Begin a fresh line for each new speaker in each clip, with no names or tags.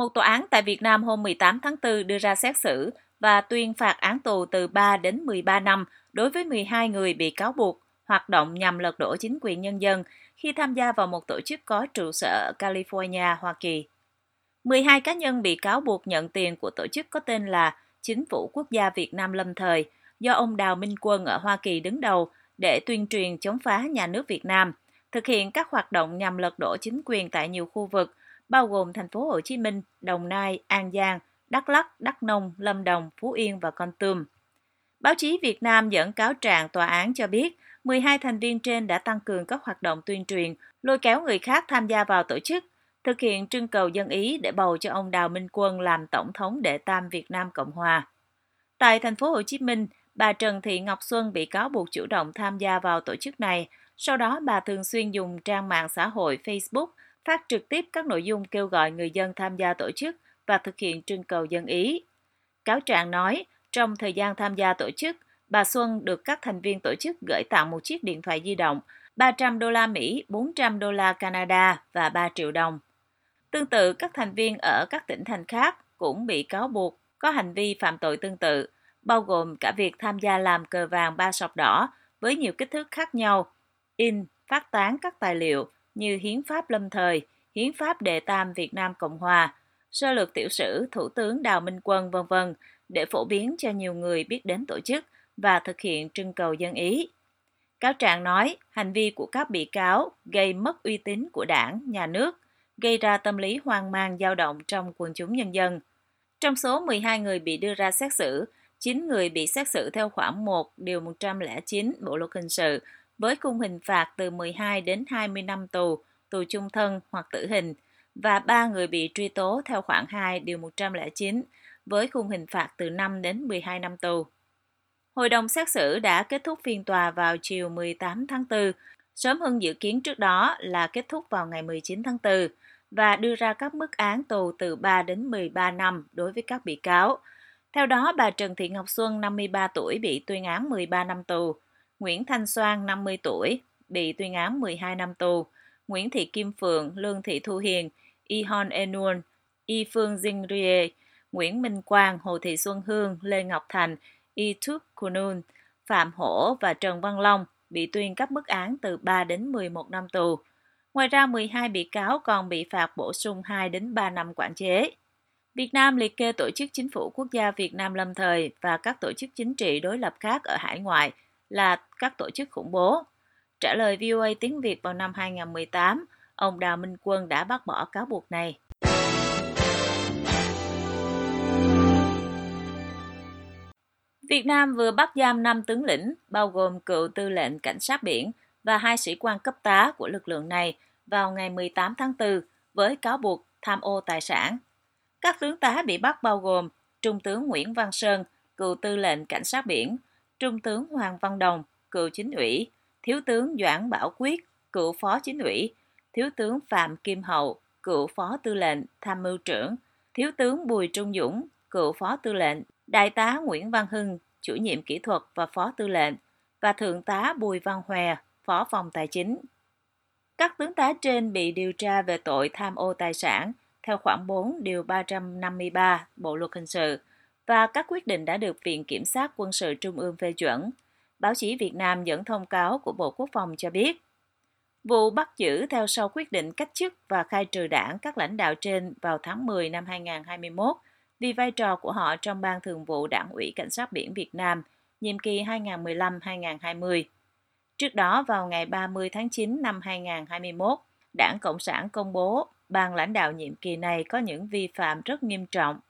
Một tòa án tại Việt Nam hôm 18 tháng 4 đưa ra xét xử và tuyên phạt án tù từ 3 đến 13 năm đối với 12 người bị cáo buộc hoạt động nhằm lật đổ chính quyền nhân dân khi tham gia vào một tổ chức có trụ sở ở California, Hoa Kỳ. 12 cá nhân bị cáo buộc nhận tiền của tổ chức có tên là Chính phủ Quốc gia Việt Nam lâm thời do ông Đào Minh Quân ở Hoa Kỳ đứng đầu để tuyên truyền chống phá nhà nước Việt Nam, thực hiện các hoạt động nhằm lật đổ chính quyền tại nhiều khu vực, bao gồm thành phố Hồ Chí Minh, Đồng Nai, An Giang, Đắk Lắk, Đắk Nông, Lâm Đồng, Phú Yên và Con Tum. Báo chí Việt Nam dẫn cáo trạng tòa án cho biết 12 thành viên trên đã tăng cường các hoạt động tuyên truyền, lôi kéo người khác tham gia vào tổ chức, thực hiện trưng cầu dân ý để bầu cho ông Đào Minh Quân làm tổng thống đệ tam Việt Nam Cộng Hòa. Tại thành phố Hồ Chí Minh, bà Trần Thị Ngọc Xuân bị cáo buộc chủ động tham gia vào tổ chức này. Sau đó, bà thường xuyên dùng trang mạng xã hội Facebook phát trực tiếp các nội dung kêu gọi người dân tham gia tổ chức và thực hiện trưng cầu dân ý. Cáo trạng nói, trong thời gian tham gia tổ chức, bà Xuân được các thành viên tổ chức gửi tặng một chiếc điện thoại di động, 300 đô la Mỹ, 400 đô la Canada và 3 triệu đồng. Tương tự, các thành viên ở các tỉnh thành khác cũng bị cáo buộc có hành vi phạm tội tương tự, bao gồm cả việc tham gia làm cờ vàng ba sọc đỏ với nhiều kích thước khác nhau, in, phát tán các tài liệu như Hiến pháp lâm thời, Hiến pháp đệ tam Việt Nam Cộng Hòa, sơ lược tiểu sử Thủ tướng Đào Minh Quân vân vân để phổ biến cho nhiều người biết đến tổ chức và thực hiện trưng cầu dân ý. Cáo trạng nói hành vi của các bị cáo gây mất uy tín của đảng, nhà nước, gây ra tâm lý hoang mang dao động trong quần chúng nhân dân. Trong số 12 người bị đưa ra xét xử, 9 người bị xét xử theo khoản 1 điều 109 Bộ luật hình sự với khung hình phạt từ 12 đến 20 năm tù, tù chung thân hoặc tử hình và 3 người bị truy tố theo khoản 2 điều 109 với khung hình phạt từ 5 đến 12 năm tù. Hội đồng xét xử đã kết thúc phiên tòa vào chiều 18 tháng 4, sớm hơn dự kiến trước đó là kết thúc vào ngày 19 tháng 4 và đưa ra các mức án tù từ 3 đến 13 năm đối với các bị cáo. Theo đó, bà Trần Thị Ngọc Xuân, 53 tuổi, bị tuyên án 13 năm tù, Nguyễn Thanh Soan, 50 tuổi, bị tuyên án 12 năm tù, Nguyễn Thị Kim Phượng, Lương Thị Thu Hiền, Yhon Enun, Y Phương Dinh Rie, Nguyễn Minh Quang, Hồ Thị Xuân Hương, Lê Ngọc Thành, Y Thúc Kunun, Phạm Hổ và Trần Văn Long bị tuyên các mức án từ 3 đến 11 năm tù. Ngoài ra, 12 bị cáo còn bị phạt bổ sung 2 đến 3 năm quản chế. Việt Nam liệt kê tổ chức chính phủ quốc gia Việt Nam lâm thời và các tổ chức chính trị đối lập khác ở hải ngoại là các tổ chức khủng bố. Trả lời VOA tiếng Việt vào năm 2018, ông Đào Minh Quân đã bác bỏ cáo buộc này. Việt Nam vừa bắt giam 5 tướng lĩnh, bao gồm cựu tư lệnh cảnh sát biển và hai sĩ quan cấp tá của lực lượng này vào ngày 18 tháng 4 với cáo buộc tham ô tài sản. Các tướng tá bị bắt bao gồm Trung tướng Nguyễn Văn Sơn, cựu tư lệnh cảnh sát biển, Trung tướng Hoàng Văn Đồng, cựu chính ủy, Thiếu tướng Doãn Bảo Quyết, cựu phó chính ủy, Thiếu tướng Phạm Kim Hậu, cựu phó tư lệnh, tham mưu trưởng, Thiếu tướng Bùi Trung Dũng, cựu phó tư lệnh, Đại tá Nguyễn Văn Hưng, chủ nhiệm kỹ thuật và phó tư lệnh, và Thượng tá Bùi Văn Hòe, phó phòng tài chính. Các tướng tá trên bị điều tra về tội tham ô tài sản theo khoản 4 điều 353 Bộ luật hình sự và các quyết định đã được Viện Kiểm sát Quân sự Trung ương phê chuẩn. Báo chí Việt Nam dẫn thông cáo của Bộ Quốc phòng cho biết, vụ bắt giữ theo sau quyết định cách chức và khai trừ đảng các lãnh đạo trên vào tháng 10 năm 2021 vì vai trò của họ trong Ban Thường vụ Đảng ủy Cảnh sát biển Việt Nam nhiệm kỳ 2015-2020. Trước đó, vào ngày 30 tháng 9 năm 2021, Đảng Cộng sản công bố ban lãnh đạo nhiệm kỳ này có những vi phạm rất nghiêm trọng.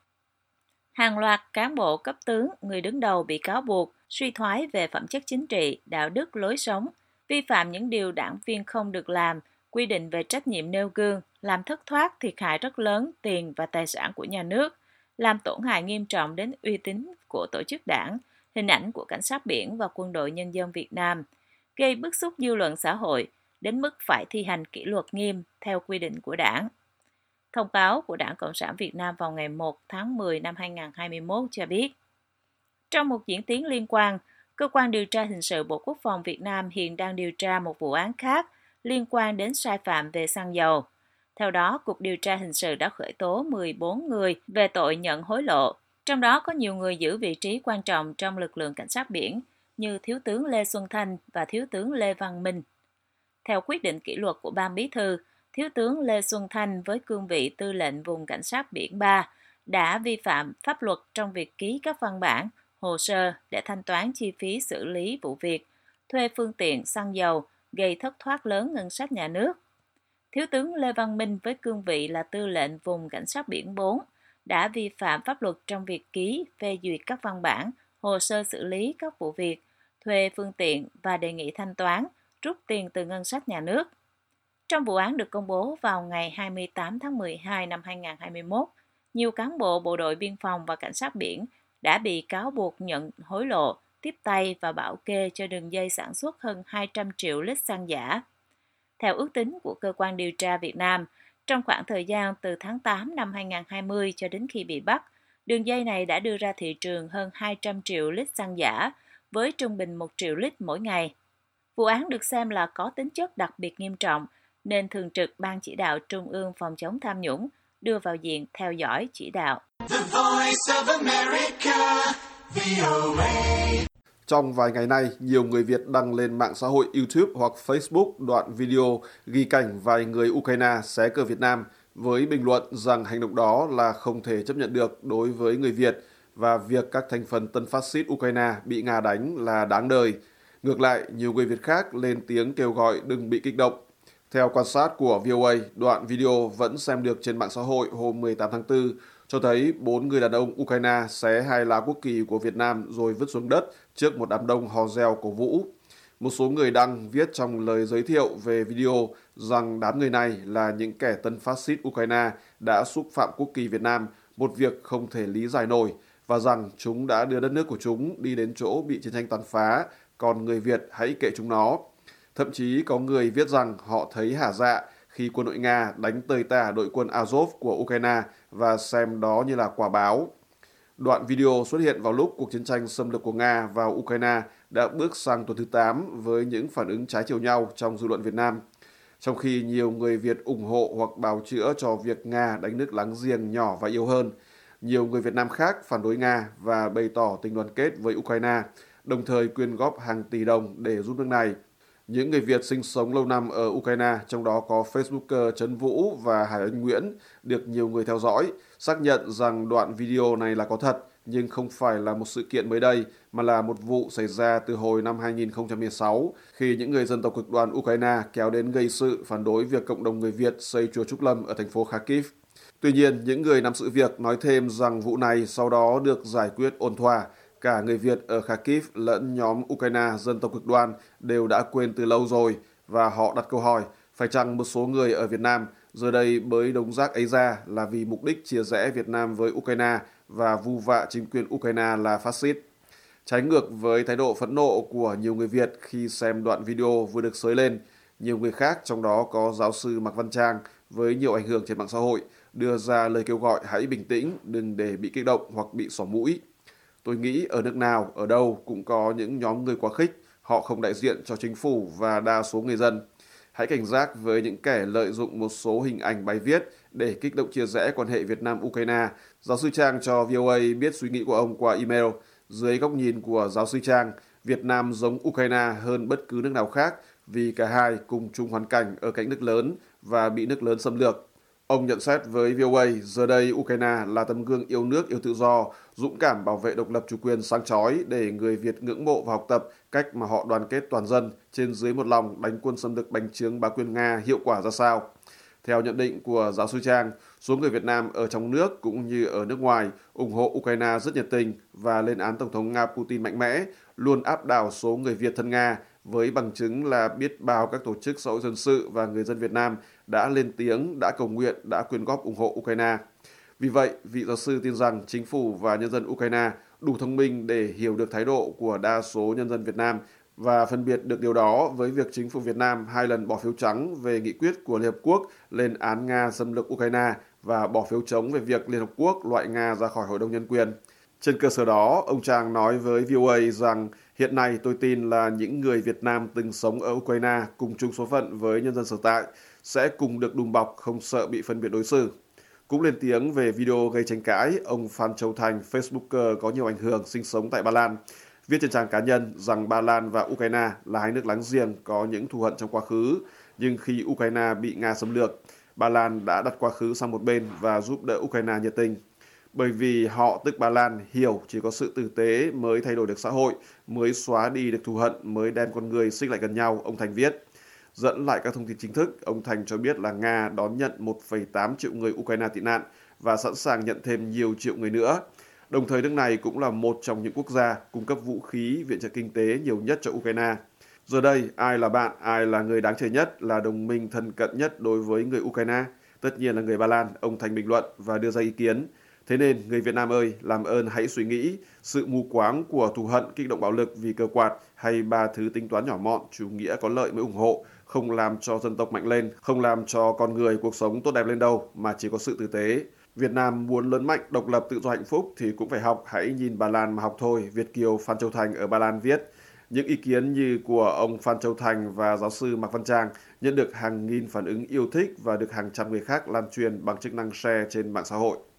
Hàng loạt cán bộ cấp tướng, người đứng đầu bị cáo buộc suy thoái về phẩm chất chính trị, đạo đức, lối sống, vi phạm những điều đảng viên không được làm, quy định về trách nhiệm nêu gương, làm thất thoát thiệt hại rất lớn tiền và tài sản của nhà nước, làm tổn hại nghiêm trọng đến uy tín của tổ chức đảng, hình ảnh của cảnh sát biển và quân đội nhân dân Việt Nam, gây bức xúc dư luận xã hội đến mức phải thi hành kỷ luật nghiêm theo quy định của đảng. Thông cáo của Đảng Cộng sản Việt Nam vào ngày 1 tháng 10 năm 2021 cho biết, trong một diễn tiến liên quan, Cơ quan điều tra hình sự Bộ Quốc phòng Việt Nam hiện đang điều tra một vụ án khác liên quan đến sai phạm về xăng dầu. Theo đó, Cục Điều tra Hình sự đã khởi tố 14 người về tội nhận hối lộ, trong đó có nhiều người giữ vị trí quan trọng trong lực lượng cảnh sát biển như Thiếu tướng Lê Xuân Thanh và Thiếu tướng Lê Văn Minh. Theo quyết định kỷ luật của Ban Bí thư, Thiếu tướng Lê Xuân Thanh với cương vị tư lệnh vùng cảnh sát biển 3 đã vi phạm pháp luật trong việc ký các văn bản, hồ sơ để thanh toán chi phí xử lý vụ việc, thuê phương tiện xăng dầu, gây thất thoát lớn ngân sách nhà nước. Thiếu tướng Lê Văn Minh với cương vị là tư lệnh vùng cảnh sát biển 4 đã vi phạm pháp luật trong việc ký, phê duyệt các văn bản, hồ sơ xử lý các vụ việc, thuê phương tiện và đề nghị thanh toán, rút tiền từ ngân sách nhà nước. Trong vụ án được công bố vào ngày 28 tháng 12 năm 2021, nhiều cán bộ bộ đội biên phòng và cảnh sát biển đã bị cáo buộc nhận hối lộ, tiếp tay và bảo kê cho đường dây sản xuất hơn 200 triệu lít xăng giả. Theo ước tính của cơ quan điều tra Việt Nam, trong khoảng thời gian từ tháng 8 năm 2020 cho đến khi bị bắt, đường dây này đã đưa ra thị trường hơn 200 triệu lít xăng giả, với trung bình 1 triệu lít mỗi ngày. Vụ án được xem là có tính chất đặc biệt nghiêm trọng, nên Thường trực Ban Chỉ đạo Trung ương phòng chống tham nhũng đưa vào diện theo dõi chỉ đạo.
Trong vài ngày nay, nhiều người Việt đăng lên mạng xã hội YouTube hoặc Facebook đoạn video ghi cảnh vài người Ukraine xé cờ Việt Nam với bình luận rằng hành động đó là không thể chấp nhận được đối với người Việt và việc các thành phần tân phát xít Ukraine bị Nga đánh là đáng đời. Ngược lại, nhiều người Việt khác lên tiếng kêu gọi đừng bị kích động. Theo quan sát của VOA, đoạn video vẫn xem được trên mạng xã hội hôm 18 tháng 4 cho thấy bốn người đàn ông Ukraine xé hai lá quốc kỳ của Việt Nam rồi vứt xuống đất trước một đám đông hò reo cổ vũ. Một số người đăng viết trong lời giới thiệu về video rằng đám người này là những kẻ tân phát xít Ukraine đã xúc phạm quốc kỳ Việt Nam, một việc không thể lý giải nổi, và rằng chúng đã đưa đất nước của chúng đi đến chỗ bị chiến tranh tàn phá, còn người Việt hãy kệ chúng nó. Thậm chí có người viết rằng họ thấy hả dạ khi quân đội Nga đánh tơi tả đội quân Azov của Ukraine và xem đó như là quả báo. Đoạn video xuất hiện vào lúc cuộc chiến tranh xâm lược của Nga vào Ukraine đã bước sang tuần thứ 8 với những phản ứng trái chiều nhau trong dư luận Việt Nam. Trong khi nhiều người Việt ủng hộ hoặc bào chữa cho việc Nga đánh nước láng giềng nhỏ và yếu hơn, nhiều người Việt Nam khác phản đối Nga và bày tỏ tình đoàn kết với Ukraine, đồng thời quyên góp hàng tỷ đồng để giúp nước này. Những người Việt sinh sống lâu năm ở Ukraine, trong đó có Facebooker ờ, Trấn Vũ và Hải Anh Nguyễn, được nhiều người theo dõi, xác nhận rằng đoạn video này là có thật, nhưng không phải là một sự kiện mới đây, mà là một vụ xảy ra từ hồi năm 2016, khi những người dân tộc cực đoan Ukraine kéo đến gây sự phản đối việc cộng đồng người Việt xây chùa Trúc Lâm ở thành phố Kharkiv. Tuy nhiên, những người nắm sự việc nói thêm rằng vụ này sau đó được giải quyết ổn thỏa, Cả người Việt ở Kharkiv lẫn nhóm Ukraine dân tộc cực đoan đều đã quên từ lâu rồi và họ đặt câu hỏi phải chăng một số người ở Việt Nam giờ đây bới đống rác ấy ra là vì mục đích chia rẽ Việt Nam với Ukraine và vu vạ chính quyền Ukraine là phát xít. Trái ngược với thái độ phẫn nộ của nhiều người Việt khi xem đoạn video vừa được sới lên, nhiều người khác trong đó có giáo sư Mạc Văn Trang với nhiều ảnh hưởng trên mạng xã hội đưa ra lời kêu gọi hãy bình tĩnh, đừng để bị kích động hoặc bị xỏ mũi. Tôi nghĩ ở nước nào, ở đâu cũng có những nhóm người quá khích, họ không đại diện cho chính phủ và đa số người dân. Hãy cảnh giác với những kẻ lợi dụng một số hình ảnh bài viết để kích động chia rẽ quan hệ Việt Nam-Ukraine. Giáo sư Trang cho VOA biết suy nghĩ của ông qua email. Dưới góc nhìn của giáo sư Trang, Việt Nam giống Ukraine hơn bất cứ nước nào khác vì cả hai cùng chung hoàn cảnh ở cạnh nước lớn và bị nước lớn xâm lược. Ông nhận xét với VOA, giờ đây Ukraine là tấm gương yêu nước, yêu tự do, dũng cảm bảo vệ độc lập chủ quyền sáng chói để người Việt ngưỡng mộ và học tập cách mà họ đoàn kết toàn dân trên dưới một lòng đánh quân xâm lược bành trướng bá quyền Nga hiệu quả ra sao. Theo nhận định của giáo sư Trang, số người Việt Nam ở trong nước cũng như ở nước ngoài ủng hộ Ukraine rất nhiệt tình và lên án Tổng thống Nga Putin mạnh mẽ, luôn áp đảo số người Việt thân Nga với bằng chứng là biết bao các tổ chức xã hội dân sự và người dân Việt Nam đã lên tiếng, đã cầu nguyện, đã quyên góp ủng hộ Ukraine. Vì vậy, vị giáo sư tin rằng chính phủ và nhân dân Ukraine đủ thông minh để hiểu được thái độ của đa số nhân dân Việt Nam và phân biệt được điều đó với việc chính phủ Việt Nam hai lần bỏ phiếu trắng về nghị quyết của Liên Hợp Quốc lên án Nga xâm lược Ukraine và bỏ phiếu chống về việc Liên Hợp Quốc loại Nga ra khỏi Hội đồng Nhân quyền. Trên cơ sở đó, ông Trang nói với VOA rằng Hiện nay tôi tin là những người Việt Nam từng sống ở Ukraine cùng chung số phận với nhân dân sở tại sẽ cùng được đùm bọc không sợ bị phân biệt đối xử. Cũng lên tiếng về video gây tranh cãi, ông Phan Châu Thành, Facebooker có nhiều ảnh hưởng sinh sống tại Ba Lan, viết trên trang cá nhân rằng Ba Lan và Ukraine là hai nước láng giềng có những thù hận trong quá khứ, nhưng khi Ukraine bị Nga xâm lược, Ba Lan đã đặt quá khứ sang một bên và giúp đỡ Ukraine nhiệt tình. Bởi vì họ tức Ba Lan hiểu chỉ có sự tử tế mới thay đổi được xã hội, mới xóa đi được thù hận, mới đem con người xích lại gần nhau, ông Thành viết. Dẫn lại các thông tin chính thức, ông Thành cho biết là Nga đón nhận 1,8 triệu người Ukraine tị nạn và sẵn sàng nhận thêm nhiều triệu người nữa. Đồng thời nước này cũng là một trong những quốc gia cung cấp vũ khí viện trợ kinh tế nhiều nhất cho Ukraine. Giờ đây, ai là bạn, ai là người đáng chơi nhất, là đồng minh thân cận nhất đối với người Ukraine? Tất nhiên là người Ba Lan, ông Thành bình luận và đưa ra ý kiến. Thế nên, người Việt Nam ơi, làm ơn hãy suy nghĩ sự mù quáng của thù hận kích động bạo lực vì cơ quạt hay ba thứ tính toán nhỏ mọn, chủ nghĩa có lợi mới ủng hộ, không làm cho dân tộc mạnh lên, không làm cho con người cuộc sống tốt đẹp lên đâu, mà chỉ có sự tử tế. Việt Nam muốn lớn mạnh, độc lập, tự do hạnh phúc thì cũng phải học, hãy nhìn Ba Lan mà học thôi, Việt Kiều Phan Châu Thành ở Ba Lan viết. Những ý kiến như của ông Phan Châu Thành và giáo sư Mạc Văn Trang nhận được hàng nghìn phản ứng yêu thích và được hàng trăm người khác lan truyền bằng chức năng share trên mạng xã hội.